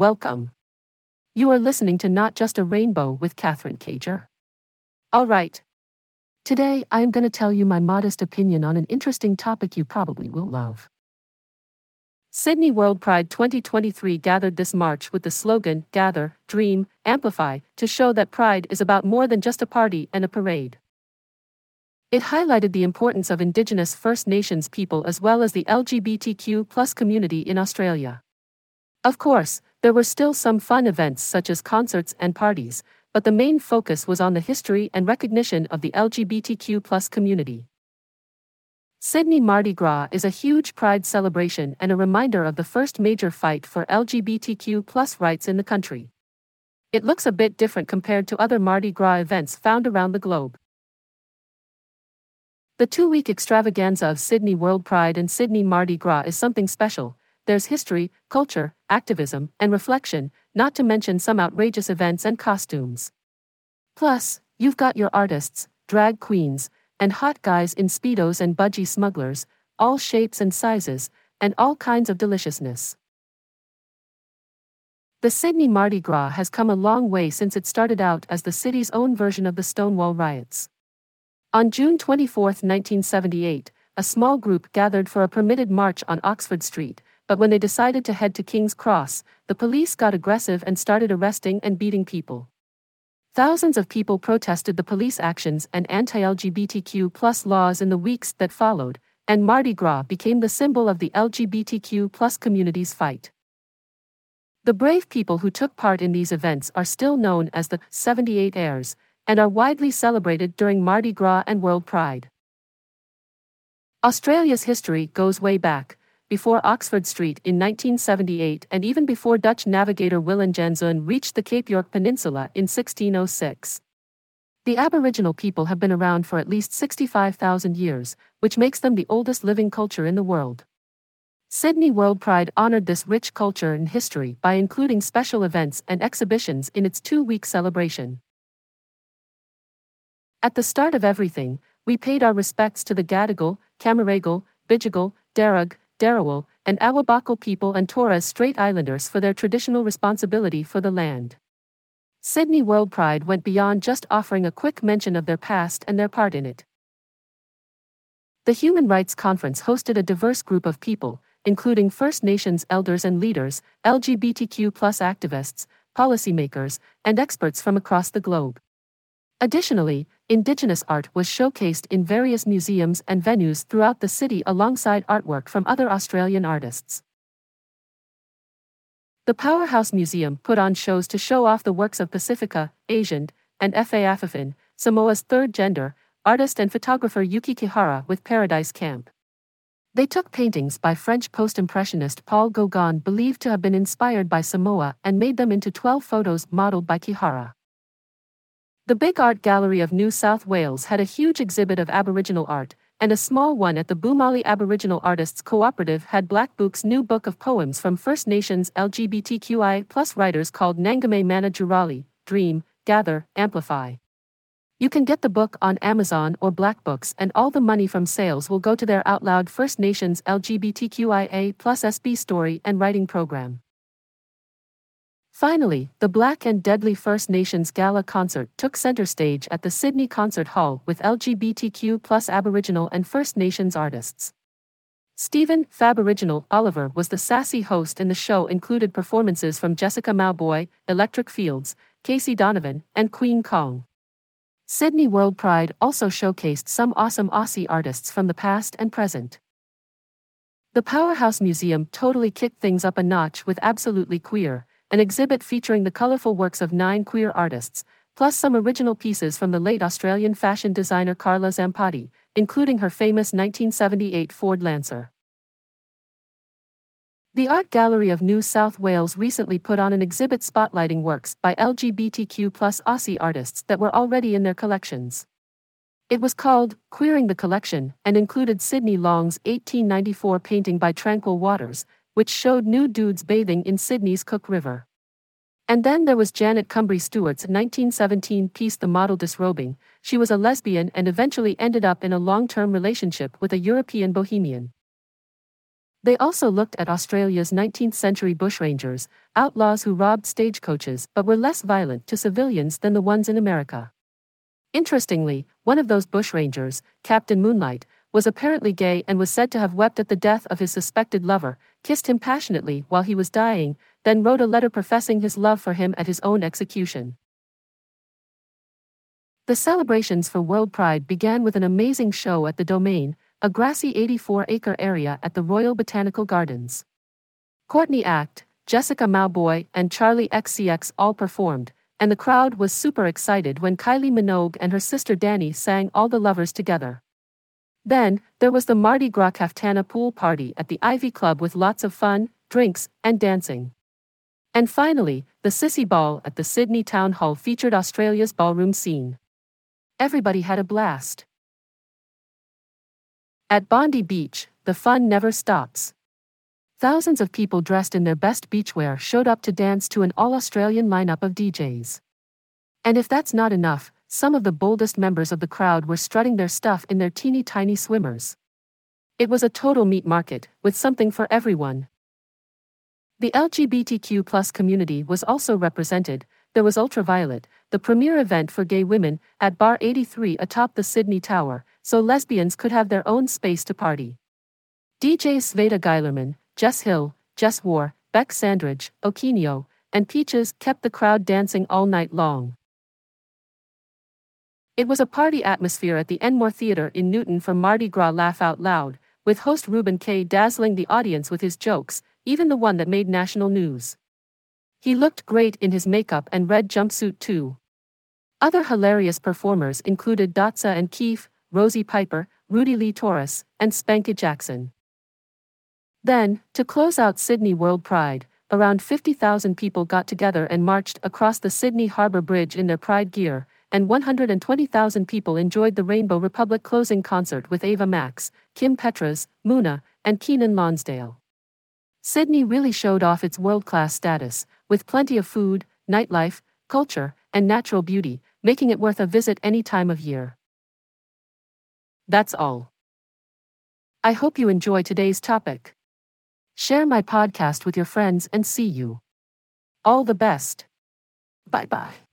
welcome. You are listening to Not Just a Rainbow with Catherine Cager. All right. Today, I am going to tell you my modest opinion on an interesting topic you probably will love. Sydney World Pride 2023 gathered this March with the slogan Gather, Dream, Amplify to show that Pride is about more than just a party and a parade. It highlighted the importance of Indigenous First Nations people as well as the LGBTQ community in Australia. Of course, there were still some fun events such as concerts and parties, but the main focus was on the history and recognition of the LGBTQ community. Sydney Mardi Gras is a huge pride celebration and a reminder of the first major fight for LGBTQ rights in the country. It looks a bit different compared to other Mardi Gras events found around the globe. The two week extravaganza of Sydney World Pride and Sydney Mardi Gras is something special, there's history, culture, activism, and reflection, not to mention some outrageous events and costumes. Plus, you've got your artists, drag queens, and hot guys in Speedos and budgie smugglers, all shapes and sizes, and all kinds of deliciousness. The Sydney Mardi Gras has come a long way since it started out as the city's own version of the Stonewall riots. On June 24, 1978, a small group gathered for a permitted march on Oxford Street, but when they decided to head to King's Cross, the police got aggressive and started arresting and beating people. Thousands of people protested the police actions and anti-LGBTQ laws in the weeks that followed, and Mardi Gras became the symbol of the LGBTQ community's fight. The brave people who took part in these events are still known as the 78ers and are widely celebrated during Mardi Gras and World Pride. Australia's history goes way back, before Oxford Street in 1978 and even before Dutch navigator Willem Janszoon reached the Cape York Peninsula in 1606. The Aboriginal people have been around for at least 65,000 years, which makes them the oldest living culture in the world. Sydney World Pride honored this rich culture and history by including special events and exhibitions in its two week celebration. At the start of everything, we paid our respects to the Gadigal, Camaragal, Bidjigal, Darug, Darawal, and Awabakal people and Torres Strait Islanders for their traditional responsibility for the land. Sydney World Pride went beyond just offering a quick mention of their past and their part in it. The Human Rights Conference hosted a diverse group of people, including First Nations elders and leaders, LGBTQ activists, policymakers, and experts from across the globe. Additionally, Indigenous art was showcased in various museums and venues throughout the city alongside artwork from other Australian artists. The Powerhouse Museum put on shows to show off the works of Pacifica, Asian, and Fa'afafine, Samoa's third gender, artist and photographer Yuki Kihara with Paradise Camp. They took paintings by French post impressionist Paul Gauguin believed to have been inspired by Samoa and made them into 12 photos modeled by Kihara. The Big Art Gallery of New South Wales had a huge exhibit of Aboriginal art, and a small one at the Boomalli Aboriginal Artists Cooperative had Black Book's new book of poems from First Nations LGBTQI plus writers called Nangame Mana Jurali, Dream, Gather, Amplify. You can get the book on Amazon or Black Books, and all the money from sales will go to their Out Loud First Nations LGBTQIA plus SB story and writing program. Finally, the Black and Deadly First Nations Gala concert took center stage at the Sydney Concert Hall with LGBTQ plus Aboriginal and First Nations artists. Stephen Faboriginal Oliver was the sassy host and the show included performances from Jessica Mauboy, Electric Fields, Casey Donovan, and Queen Kong. Sydney World Pride also showcased some awesome Aussie artists from the past and present. The Powerhouse Museum totally kicked things up a notch with Absolutely Queer, an exhibit featuring the colorful works of nine queer artists, plus some original pieces from the late Australian fashion designer Carla Zampatti, including her famous 1978 Ford Lancer. The Art Gallery of New South Wales recently put on an exhibit spotlighting works by LGBTQ Aussie artists that were already in their collections. It was called Queering the Collection and included Sydney Long's 1894 painting by Tranquil Waters, which showed nude dudes bathing in Sydney's Cook River. And then there was Janet Cumbrae Stewart's 1917 piece The Model Disrobing. She was a lesbian and eventually ended up in a long term relationship with a European bohemian. They also looked at Australia's 19th century bushrangers, outlaws who robbed stagecoaches but were less violent to civilians than the ones in America. Interestingly, one of those bushrangers, Captain Moonlight, was apparently gay and was said to have wept at the death of his suspected lover, kissed him passionately while he was dying, then wrote a letter professing his love for him at his own execution. The celebrations for World Pride began with an amazing show at the Domain, a grassy 84 acre area at the Royal Botanical Gardens. Courtney Act, Jessica Mauboy, and Charli XCX all performed, and the crowd was super excited when Kylie Minogue and her sister Dannii sang All the Lovers together. Then, there was the Mardi Gras Kaftana pool party at the Ivy Club with lots of fun, drinks, and dancing. And finally, the Sissy Ball at the Sydney Town Hall featured Australia's ballroom scene. Everybody had a blast. At Bondi Beach, the fun never stops. Thousands of people dressed in their best beachwear showed up to dance to an all Australian lineup of DJs. And if that's not enough, some of the boldest members of the crowd were strutting their stuff in their teeny tiny swimmers. It was a total meat market, with something for everyone. The LGBTQ community was also represented. There was Ultraviolet, the premier event for gay women, at Bar 83 atop the Sydney Tower, so lesbians could have their own space to party. DJs Sveta Geilerman, Jess Hill, Jess War, Bec Sandridge, Okinio, and Peaches kept the crowd dancing all night long. It was a party atmosphere at the Enmore Theatre in Newtown for Mardi Gras Laugh Out Loud, with host Reuben Kaye dazzling the audience with his jokes, even the one that made national news. He looked great in his makeup and red jumpsuit too. Other hilarious performers included Dotsa and Keef, Rosie Piper, Rudy Lee Torres, and Spanky Jackson. Then, to close out Sydney World Pride, around 50,000 people got together and marched across the Sydney Harbour Bridge in their Pride gear, and 120,000 people enjoyed the Rainbow Republic closing concert with Ava Max, Kim Petras, Muna, and Keiynan Lonsdale. Sydney really showed off its world class status, with plenty of food, nightlife, culture, and natural beauty, making it worth a visit any time of year. That's all. I hope you enjoy today's topic. Share my podcast with your friends and see you. All the best. Bye bye.